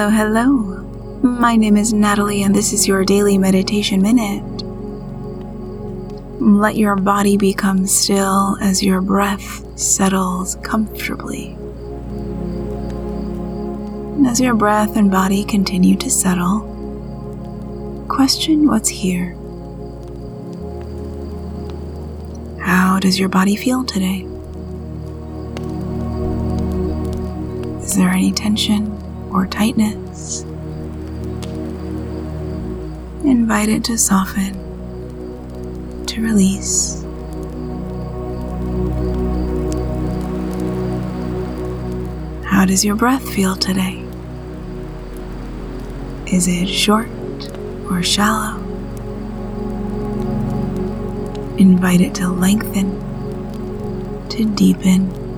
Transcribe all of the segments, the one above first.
Hello, hello. My name is Natalie, and this is your daily meditation minute. Let your body become still as your breath settles comfortably. As your breath and body continue to settle, question what's here. How does your body feel today? Is there any tension or tightness? Invite it to soften, to release. How does your breath feel today? Is it short or shallow? Invite it to lengthen, to deepen.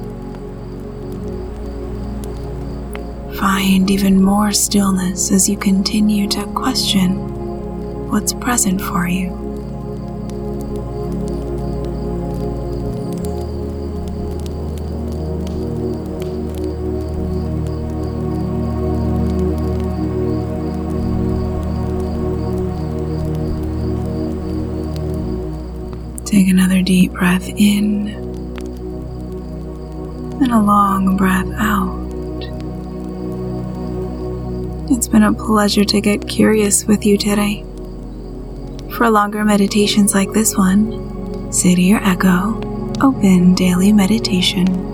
Find even more stillness as you continue to question what's present for you. Take another deep breath in and a long breath out. It's been a pleasure to get curious with you today. For longer meditations like this one, say to your echo, Open Daily Meditation.